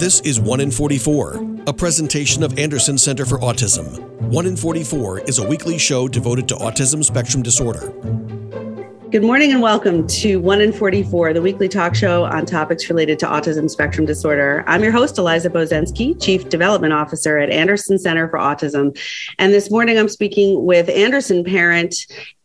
This is 1 in 44, a presentation of Anderson Center for Autism. 1 in 44 is a weekly show devoted to autism spectrum disorder. Good morning and welcome to 1 in 44, the weekly talk show on topics related to autism spectrum disorder. I'm your host, Eliza Bozensky, Chief Development Officer at Anderson Center for Autism. And this morning I'm speaking with Anderson parent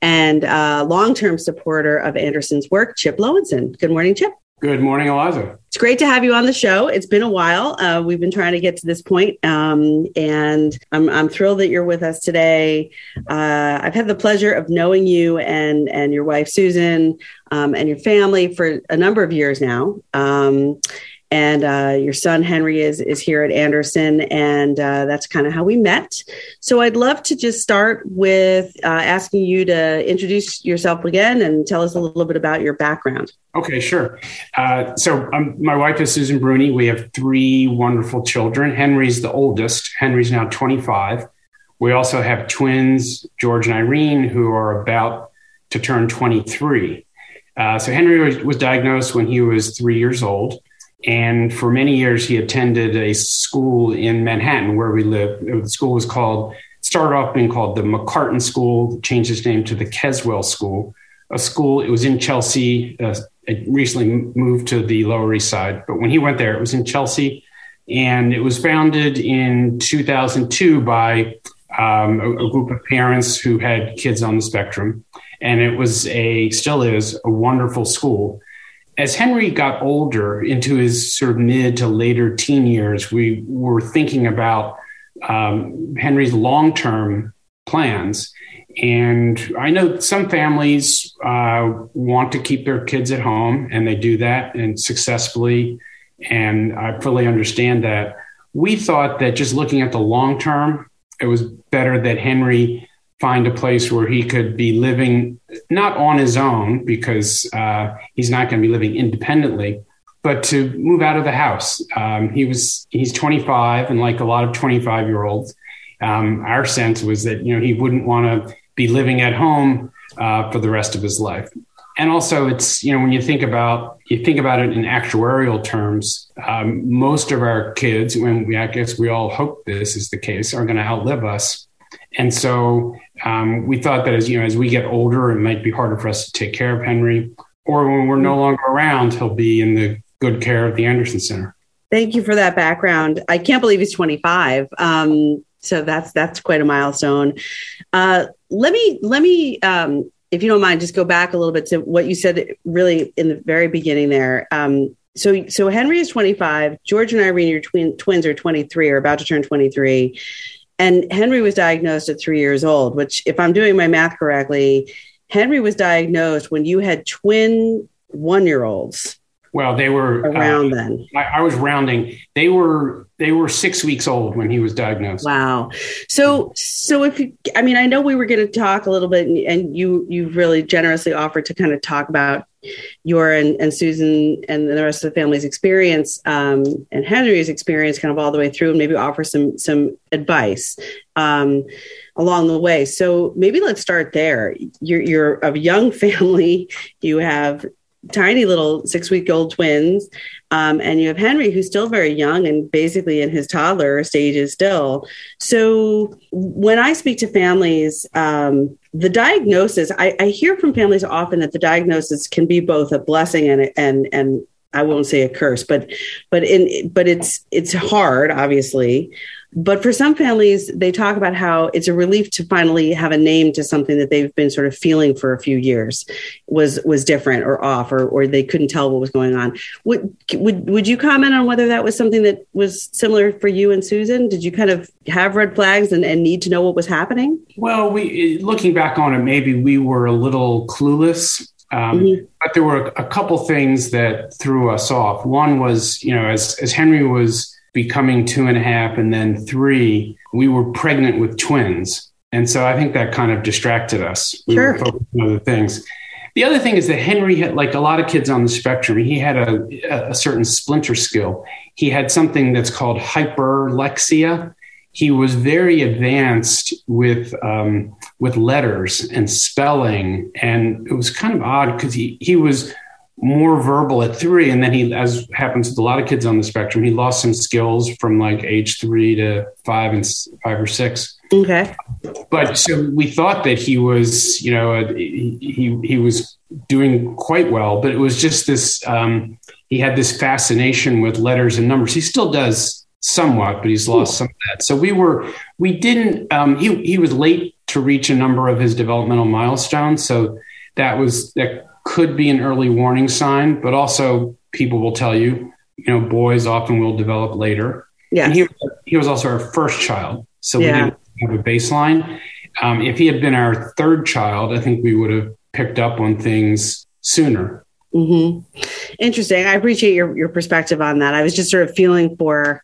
and uh, long term supporter of Anderson's work, Chip Lowenson. Good morning, Chip. Good morning, Eliza. It's great to have you on the show. It's been a while. Uh, we've been trying to get to this point, um, and I'm, I'm thrilled that you're with us today. Uh, I've had the pleasure of knowing you and and your wife Susan um, and your family for a number of years now. Um, and uh, your son Henry is is here at Anderson, and uh, that's kind of how we met. So I'd love to just start with uh, asking you to introduce yourself again and tell us a little bit about your background. Okay, sure. Uh, so um, my wife is Susan Bruni. We have three wonderful children. Henry's the oldest. Henry's now 25. We also have twins, George and Irene, who are about to turn 23. Uh, so Henry was, was diagnosed when he was three years old. And for many years, he attended a school in Manhattan where we live. The school was called, started off being called the McCarton School, changed its name to the Keswell School, a school, it was in Chelsea. Uh, it recently moved to the Lower East Side. But when he went there, it was in Chelsea. And it was founded in 2002 by um, a, a group of parents who had kids on the spectrum. And it was a, still is, a wonderful school as Henry got older into his sort of mid to later teen years, we were thinking about um, Henry's long term plans. And I know some families uh, want to keep their kids at home, and they do that and successfully. And I fully understand that. We thought that just looking at the long term, it was better that Henry find a place where he could be living not on his own because uh, he's not going to be living independently but to move out of the house. Um, he was he's 25 and like a lot of 25 year olds um, our sense was that you know he wouldn't want to be living at home uh, for the rest of his life. And also it's you know when you think about you think about it in actuarial terms um, most of our kids when we i guess we all hope this is the case are going to outlive us. And so um, we thought that as you know, as we get older, it might be harder for us to take care of Henry, or when we're no longer around, he'll be in the good care of the Anderson Center. Thank you for that background. I can't believe he's 25. Um, so that's that's quite a milestone. Uh, let me let me, um, if you don't mind, just go back a little bit to what you said really in the very beginning there. Um, so so Henry is 25. George and Irene, your twin, twins, are 23 or about to turn 23. And Henry was diagnosed at three years old, which, if I'm doing my math correctly, Henry was diagnosed when you had twin one year olds. Well, they were around uh, then. I, I, was rounding. They were they were six weeks old when he was diagnosed. Wow. So so if you, I mean, I know we were going to talk a little bit, and, and you you really generously offered to kind of talk about your and, and Susan and the rest of the family's experience um, and Henry's experience, kind of all the way through, and maybe offer some some advice. Um, along the way. So maybe let's start there. You're, you're a young family. You have tiny little six week old twins. Um, and you have Henry, who's still very young and basically in his toddler stages still. So when I speak to families, um, the diagnosis, I, I, hear from families often that the diagnosis can be both a blessing and and and I won't say a curse, but but in but it's it's hard, obviously. But for some families, they talk about how it's a relief to finally have a name to something that they've been sort of feeling for a few years was was different or off, or or they couldn't tell what was going on. Would would would you comment on whether that was something that was similar for you and Susan? Did you kind of have red flags and, and need to know what was happening? Well, we looking back on it, maybe we were a little clueless um, mm-hmm. But there were a couple things that threw us off. One was, you know, as, as Henry was becoming two and a half and then three, we were pregnant with twins. And so I think that kind of distracted us. We sure. were focused on other things. The other thing is that Henry had, like a lot of kids on the spectrum, he had a, a certain splinter skill. He had something that's called hyperlexia. He was very advanced with um, with letters and spelling, and it was kind of odd because he he was more verbal at three, and then he, as happens with a lot of kids on the spectrum, he lost some skills from like age three to five and five or six. Okay. But so we thought that he was, you know, he he, he was doing quite well, but it was just this. Um, he had this fascination with letters and numbers. He still does somewhat, but he's lost some of that. So we were we didn't. Um, he he was late to reach a number of his developmental milestones, so that was that could be an early warning sign. But also, people will tell you, you know, boys often will develop later. Yeah, he he was also our first child, so yeah. we didn't have a baseline. Um, if he had been our third child, I think we would have picked up on things sooner. Mm-hmm. Interesting. I appreciate your your perspective on that. I was just sort of feeling for,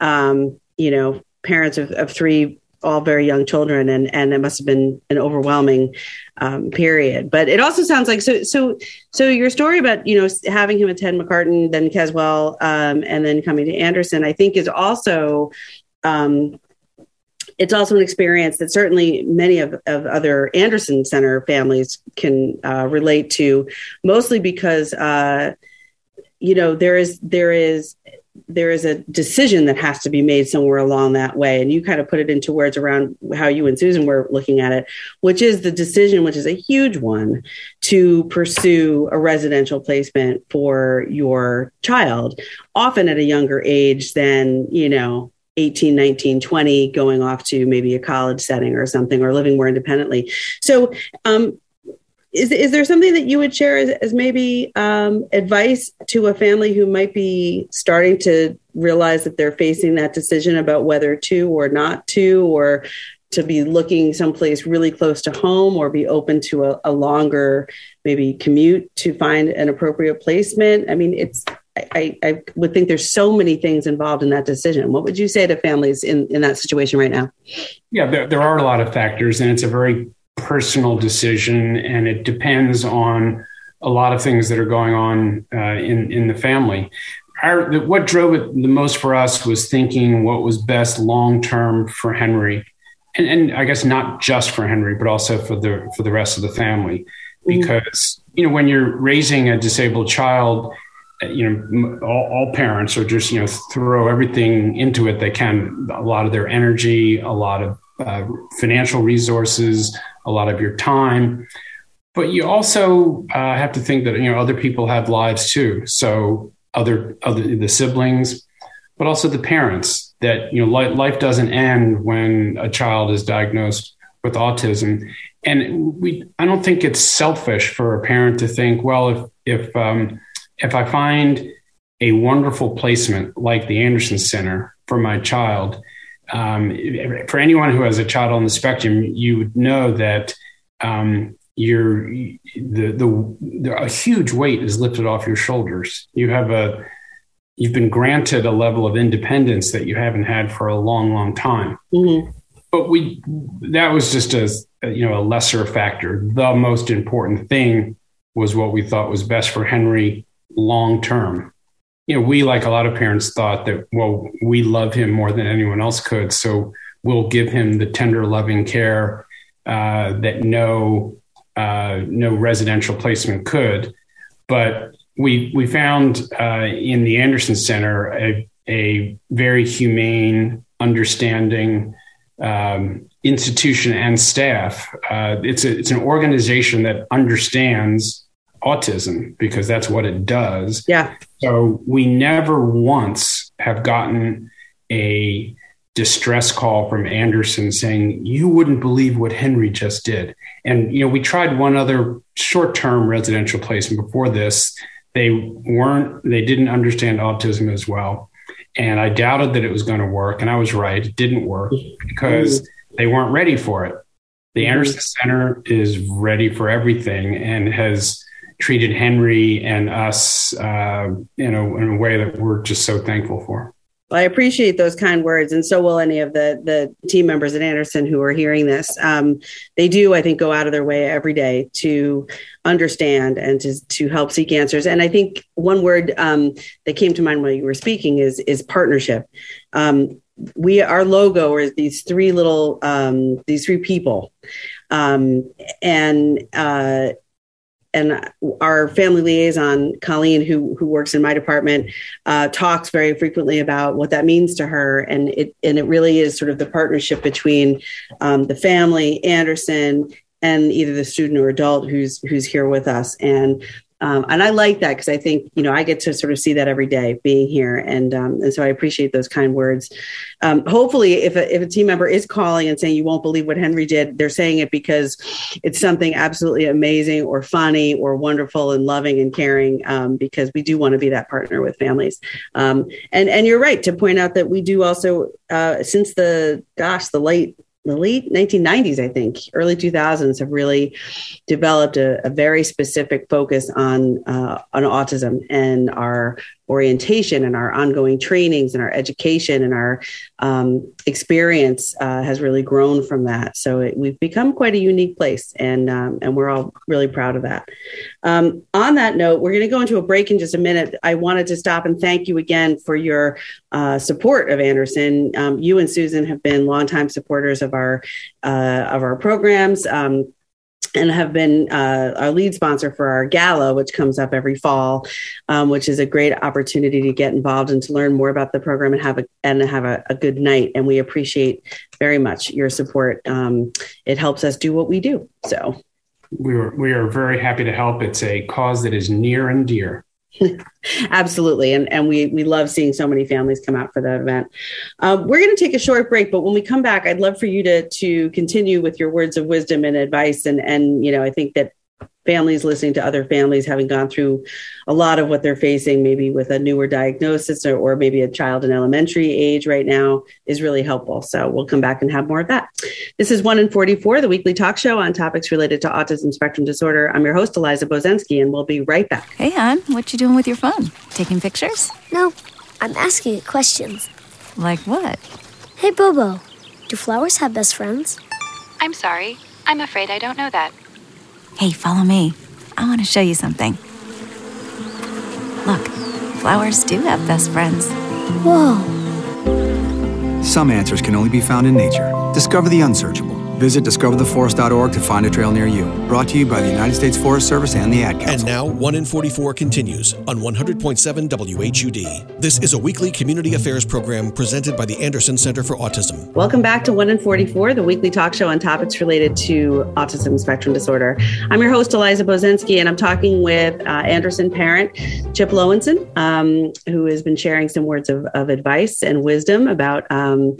um, you know, parents of, of three all very young children and and it must have been an overwhelming um, period. But it also sounds like so so so your story about you know having him attend mccarton then keswell um, and then coming to anderson i think is also um, it's also an experience that certainly many of, of other anderson center families can uh, relate to mostly because uh, you know there is there is there is a decision that has to be made somewhere along that way. And you kind of put it into words around how you and Susan were looking at it, which is the decision, which is a huge one, to pursue a residential placement for your child, often at a younger age than, you know, 18, 19, 20, going off to maybe a college setting or something, or living more independently. So, um, is, is there something that you would share as, as maybe um, advice to a family who might be starting to realize that they're facing that decision about whether to or not to, or to be looking someplace really close to home, or be open to a, a longer maybe commute to find an appropriate placement? I mean, it's I, I, would think there's so many things involved in that decision. What would you say to families in, in that situation right now? Yeah, there, there are a lot of factors, and it's a very personal decision, and it depends on a lot of things that are going on uh, in in the family. Our, what drove it the most for us was thinking what was best long term for Henry, and, and, I guess not just for Henry, but also for the for the rest of the family, mm-hmm. because you know when you're raising a disabled child, uh, you know all, all, parents are just you know throw everything into it they can, a lot of their energy, a lot of uh, financial resources, a lot of your time. But you also uh, have to think that you know other people have lives too. So other other the siblings, but also the parents. That you know life, doesn't end when a child is diagnosed with autism. And we, I don't think it's selfish for a parent to think, well, if if um, if I find a wonderful placement like the Anderson Center for my child, um, for anyone who has a child on the spectrum, you would know that um, you're the, the, the a huge weight is lifted off your shoulders. You have a you've been granted a level of independence that you haven't had for a long, long time. Mm-hmm. But we that was just a you know a lesser factor. The most important thing was what we thought was best for Henry long term you know, we, like a lot of parents, thought that, well, we love him more than anyone else could. So we'll give him the tender, loving care uh, that no, uh, no residential placement could. But we, we found uh, in the Anderson Center a, a very humane, understanding um, institution and staff. Uh, it's, a, it's an organization that understands autism because that's what it does. Yeah. So we never once have gotten a distress call from Anderson saying, You wouldn't believe what Henry just did. And, you know, we tried one other short term residential placement before this. They weren't, they didn't understand autism as well. And I doubted that it was going to work. And I was right. It didn't work because mm-hmm. they weren't ready for it. The mm-hmm. Anderson Center is ready for everything and has treated Henry and us, uh, you know, in a way that we're just so thankful for. Well, I appreciate those kind words, and so will any of the the team members at Anderson who are hearing this. Um, they do, I think, go out of their way every day to understand and to to help seek answers. And I think one word um, that came to mind while you were speaking is is partnership. Um, we our logo is these three little um, these three people, um, and uh, and our family liaison, Colleen, who who works in my department, uh, talks very frequently about what that means to her, and it and it really is sort of the partnership between um, the family, Anderson, and either the student or adult who's who's here with us, and um, and I like that because I think you know I get to sort of see that every day being here, and um, and so I appreciate those kind words. Um, hopefully, if a, if a team member is calling and saying you won't believe what Henry did, they're saying it because it's something absolutely amazing or funny or wonderful and loving and caring. Um, because we do want to be that partner with families, um, and and you're right to point out that we do also uh, since the gosh the late the late 1990s, I think, early 2000s have really developed a, a very specific focus on uh, on autism and our orientation and our ongoing trainings and our education and our um, experience uh, has really grown from that. So it, we've become quite a unique place, and um, and we're all really proud of that. Um, on that note, we're going to go into a break in just a minute. I wanted to stop and thank you again for your uh, support of Anderson. Um, you and Susan have been longtime supporters of our uh, of our programs. Um, and have been uh, our lead sponsor for our gala, which comes up every fall, um, which is a great opportunity to get involved and to learn more about the program and have a and have a, a good night. And we appreciate very much your support. Um, it helps us do what we do. So we are we are very happy to help. It's a cause that is near and dear. Absolutely. And, and we, we love seeing so many families come out for that event. Uh, we're going to take a short break, but when we come back, I'd love for you to, to continue with your words of wisdom and advice. And, and, you know, I think that families listening to other families having gone through a lot of what they're facing, maybe with a newer diagnosis or, or maybe a child in elementary age right now, is really helpful. So we'll come back and have more of that. This is 1 in 44, the weekly talk show on topics related to autism spectrum disorder. I'm your host, Eliza Bozensky, and we'll be right back. Hey, hon, what you doing with your phone? Taking pictures? No, I'm asking it questions. Like what? Hey, Bobo, do flowers have best friends? I'm sorry. I'm afraid I don't know that. Hey, follow me. I want to show you something. Look, flowers do have best friends. Whoa. Some answers can only be found in nature. Discover the unsearchable Visit discovertheforest.org to find a trail near you. Brought to you by the United States Forest Service and the Ad Council. And now, 1 in 44 continues on 100.7 WHUD. This is a weekly community affairs program presented by the Anderson Center for Autism. Welcome back to 1 in 44, the weekly talk show on topics related to autism spectrum disorder. I'm your host, Eliza Bozensky, and I'm talking with uh, Anderson parent Chip Lowenson, um, who has been sharing some words of, of advice and wisdom about. Um,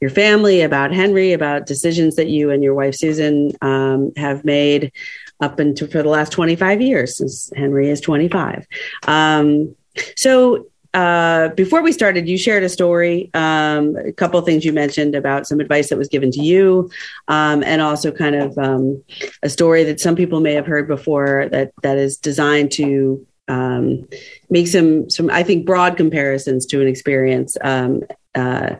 your family, about Henry, about decisions that you and your wife Susan um, have made up until for the last 25 years since Henry is 25. Um, so uh, before we started, you shared a story, um, a couple things you mentioned about some advice that was given to you, um, and also kind of um, a story that some people may have heard before that that is designed to um, make some some I think broad comparisons to an experience um, uh,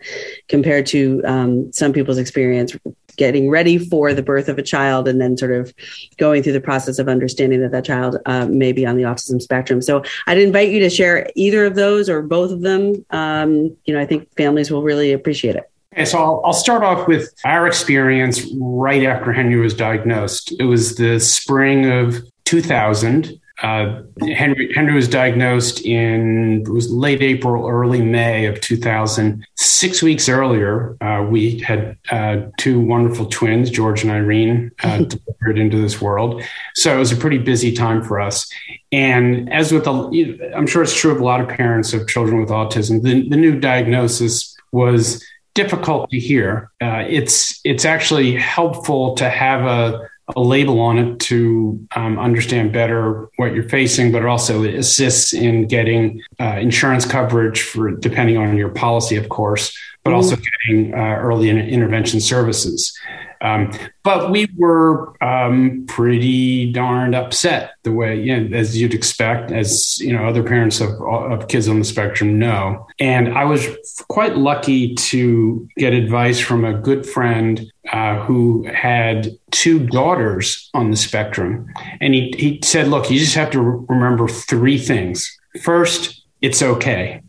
compared to um, some people's experience getting ready for the birth of a child and then sort of going through the process of understanding that that child uh, may be on the autism spectrum. So I'd invite you to share either of those or both of them. Um, you know, I think families will really appreciate it. Okay, so I'll, I'll, start off with our experience right after Henry was diagnosed. It was the spring of 2000. Uh, Henry Henry was diagnosed in it was late April, early May of 2000. Six weeks earlier, uh, we had uh, two wonderful twins, George and Irene, uh, delivered into this world. So it was a pretty busy time for us. And as with, the, I'm sure it's true of a lot of parents of children with autism, the, the new diagnosis was difficult to hear. Uh, it's it's actually helpful to have a a label on it to um, understand better what you're facing, but it also assists in getting uh, insurance coverage for depending on your policy, of course, but mm-hmm. also getting uh, early intervention services. Um, but we were um, pretty darned upset the way, you know, as you'd expect, as you know, other parents of, of kids on the spectrum know. And I was quite lucky to get advice from a good friend uh, who had two daughters on the spectrum. And he, he said, look, you just have to remember three things. First, it's okay.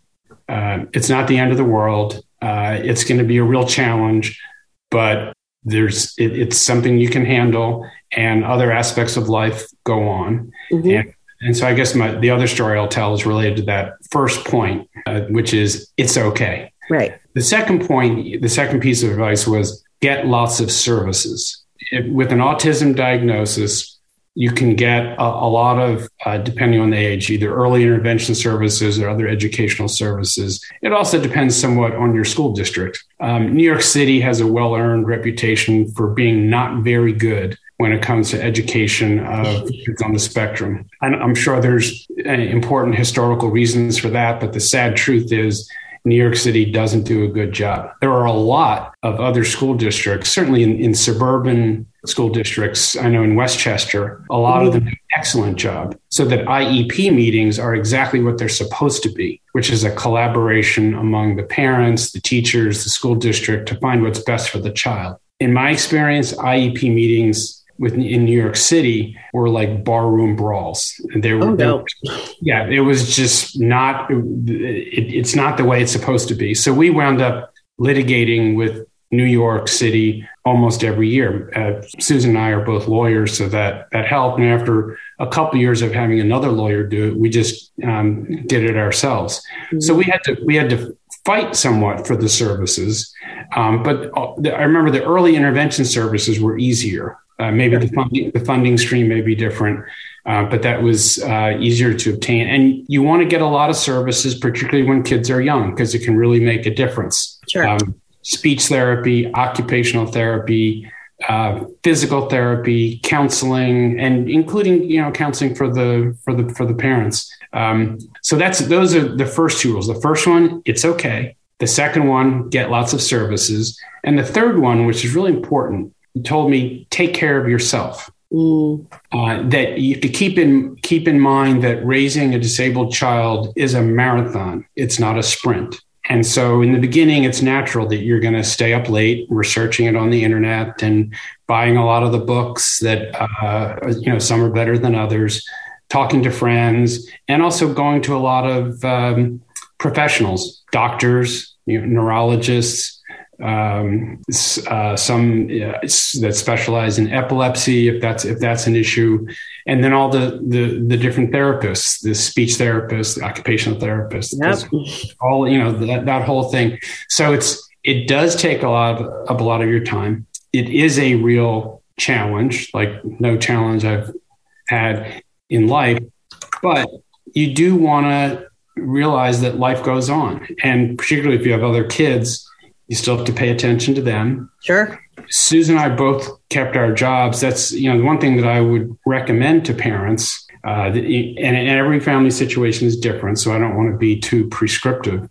Uh, it's not the end of the world. Uh, it's going to be a real challenge, but there's it, it's something you can handle and other aspects of life go on. Mm-hmm. And, and so I guess my, the other story I'll tell is related to that first point, uh, which is it's okay. Right. The second point, the second piece of advice was get lots of services. If, with an autism diagnosis, you can get a, a lot of, uh, depending on the age, either early intervention services or other educational services. It also depends somewhat on your school district. Um, New York City has a well earned reputation for being not very good when it comes to education of kids on the spectrum. And I'm sure there's uh, important historical reasons for that, but the sad truth is New York City doesn't do a good job. There are a lot of other school districts, certainly in, in suburban school districts. I know in Westchester, a lot of them do an excellent job. So that IEP meetings are exactly what they're supposed to be, which is a collaboration among the parents, the teachers, the school district to find what's best for the child. In my experience, IEP meetings with in New York City were like barroom brawls. They were, Oh, no. yeah, it was just not. It, it's not the way it's supposed to be. So we wound up litigating with New York City almost every year. Uh, Susan and I are both lawyers, so that that helped. And after a couple years of having another lawyer do it, we just um, did it ourselves. So we had to we had to fight somewhat for the services. Um, but uh, I remember the early intervention services were easier. Uh, maybe the funding the funding stream may be different, uh, but that was uh, easier to obtain. And you want to get a lot of services, particularly when kids are young, because it can really make a difference. Sure. Um, speech therapy, occupational therapy, uh, physical therapy, counseling, and including you know counseling for the for the for the parents. Um, so that's those are the first two rules. The first one, it's okay. The second one, get lots of services, and the third one, which is really important, told me take care of yourself. Mm, Uh, that you have to keep in keep in mind that raising a disabled child is a marathon. It's not a sprint. And so, in the beginning, it's natural that you're going to stay up late researching it on the internet and buying a lot of the books that uh, you know some are better than others, talking to friends, and also going to a lot of um, professionals, doctors, you know, neurologists, um, uh, some uh, that specialize in epilepsy, if that's if that's an issue, and then all the the, the different therapists, the speech therapists, the occupational therapists, yep. all you know that, that whole thing. So it's it does take a lot of a lot of your time. It is a real challenge, like no challenge I've had in life, but you do want to realize that life goes on, and particularly if you have other kids, you still have to pay attention to them. Sure. Susan and I both kept our jobs. That's you know the one thing that I would recommend to parents. Uh, and, and every family situation is different, so I don't want to be too prescriptive.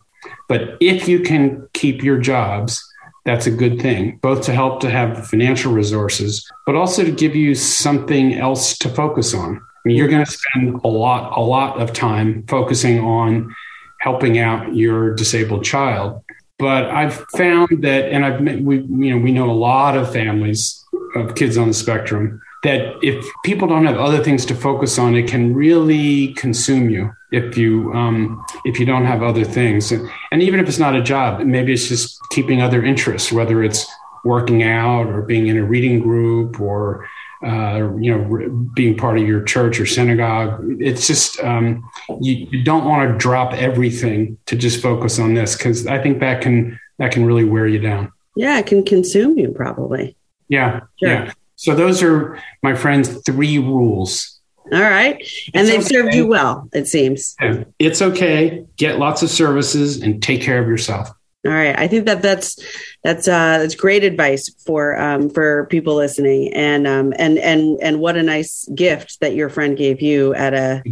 But if you can keep your jobs, that's a good thing, both to help to have financial resources, but also to give you something else to focus on. I mean, you're going to spend a lot, a lot of time focusing on helping out your disabled child. But I've found that, and I've met- we you know we know a lot of families of kids on the spectrum that if people don't have other things to focus on, it can really consume you if you um, if you don't have other things. And, and even if it's not a job, maybe it's just keeping other interests, whether it's working out or being in a reading group or uh, you know being part of your church or synagogue. It's just um, you, you don't want to drop everything to just focus on this because I think that can that can really wear you down. Yeah, it can consume you probably. Yeah, Sure. yeah. So those are my friends' three rules. All right. And It's they've served you well, it seems. Yeah. It's okay. Get lots of services and take care of yourself. All right. I think that that's that's uh that's great advice for um for people listening and um and and and what a nice gift that your friend gave you at a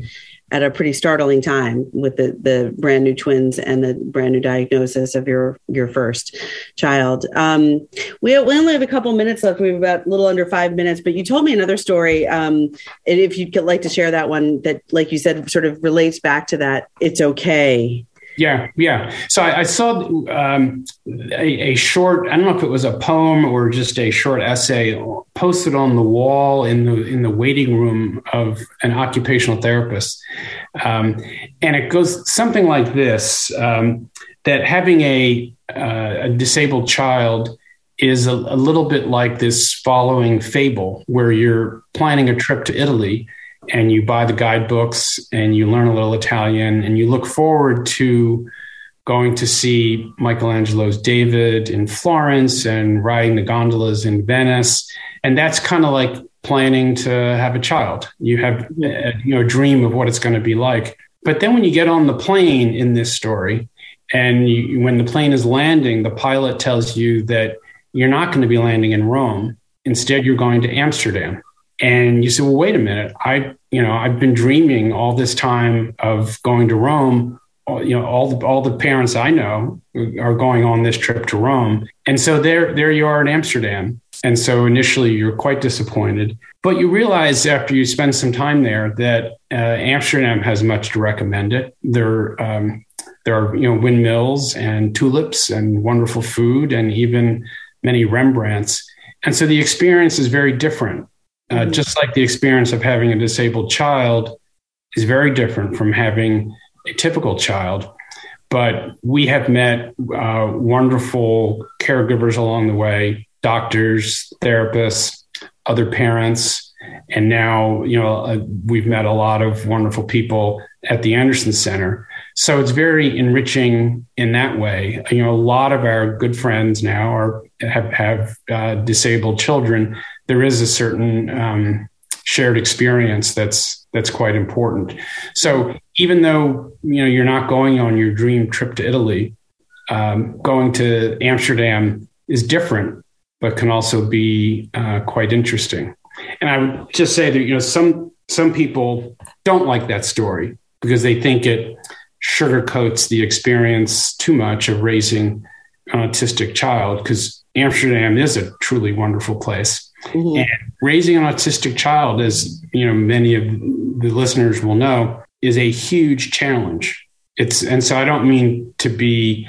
at a pretty startling time with the the brand new twins and the brand new diagnosis of your your first child. Um we, we only have a couple minutes left. We have about a little under five minutes, but you told me another story. Um and if you'd like to share that one that like you said sort of relates back to that, it's okay. Yeah, yeah. So I, I saw um, a, a short. I don't know if it was a poem or just a short essay posted on the wall in the in the waiting room of an occupational therapist, um, and it goes something like this: um, that having a, uh, a disabled child is a, a little bit like this following fable where you're planning a trip to Italy and you buy the guidebooks and you learn a little Italian and you look forward to going to see Michelangelo's David in Florence and riding the gondolas in Venice. And that's kind of like planning to have a child. You have a, you know a dream of what it's going to be like. But then when you get on the plane in this story, and you, when the plane is landing, the pilot tells you that you're not going to be landing in Rome. Instead, you're going to Amsterdam. And you say, well, wait a minute. I, you know, I've been dreaming all this time of going to Rome. You know, all the all the parents I know are going on this trip to Rome, and so there there you are in Amsterdam. And so initially you're quite disappointed, but you realize after you spend some time there that uh, Amsterdam has much to recommend it. There, um, there are you know windmills and tulips and wonderful food and even many Rembrandts. And so the experience is very different. Uh, mm-hmm. Just like the experience of having a disabled child is very different from having a typical child. But we have met uh, wonderful caregivers along the way doctors, therapists, other parents. And now, you know, uh, we've met a lot of wonderful people at the Anderson Center. So it's very enriching in that way. You know, a lot of our good friends now are have have uh, disabled children. There is a certain um, shared experience that's that's quite important. So even though you know you're not going on your dream trip to Italy, um, going to Amsterdam is different but can also be uh, quite interesting. And I would just say that you know some some people don't like that story because they think it sugarcoats the experience too much of raising an autistic child because Amsterdam is a truly wonderful place. Mm-hmm. And raising an autistic child, as you know, many of the listeners will know, is a huge challenge. It's and so I don't mean to be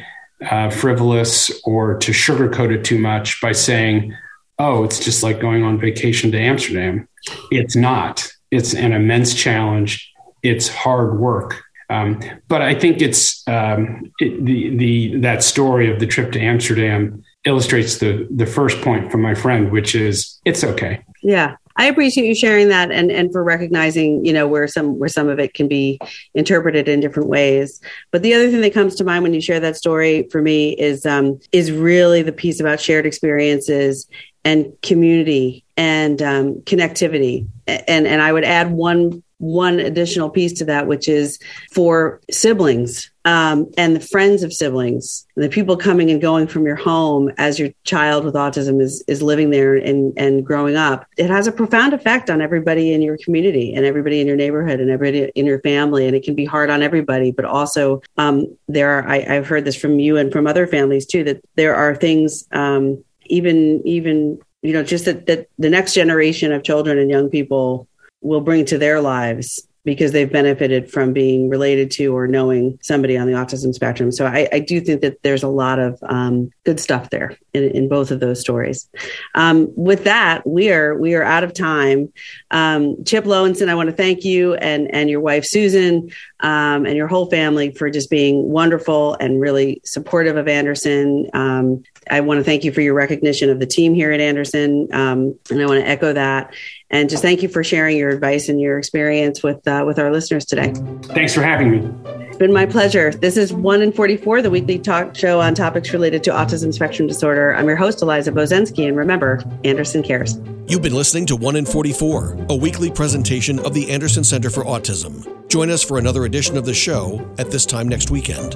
uh, frivolous or to sugarcoat it too much by saying, oh, it's just like going on vacation to Amsterdam. It's not. It's an immense challenge. It's hard work. Um, but I think it's um, it, the the that story of the trip to Amsterdam illustrates the the first point from my friend, which is it's okay. Yeah, I appreciate you sharing that and and for recognizing, you know, where some where some of it can be interpreted in different ways. But the other thing that comes to mind when you share that story for me is um, is really the piece about shared experiences and community and um, connectivity. And and I would add one one additional piece to that, which is for siblings um, and the friends of siblings, the people coming and going from your home as your child with autism is is living there and and growing up. It has a profound effect on everybody in your community and everybody in your neighborhood and everybody in your family, and it can be hard on everybody. But also, um, there are I, have heard this from you and from other families too that there are things um, even even you know just that that the next generation of children and young people will bring to their lives because they've benefited from being related to or knowing somebody on the autism spectrum. So I, I do think that there's a lot of um, good stuff there in, in, both of those stories. Um, with that, we are we are out of time. Um, Chip Lowenson, I want to thank you and and your wife Susan um, and your whole family for just being wonderful and really supportive of Anderson. Um, I want to thank you for your recognition of the team here at Anderson, um, and I want to echo that. And just thank you for sharing your advice and your experience with uh, with our listeners today. Thanks for having me. It's been my pleasure. This is One in Forty Four, the weekly talk show on topics related to autism spectrum disorder. I'm your host, Eliza Bozensky, and remember, Anderson cares. You've been listening to One in Forty Four, a weekly presentation of the Anderson Center for Autism. Join us for another edition of the show at this time next weekend.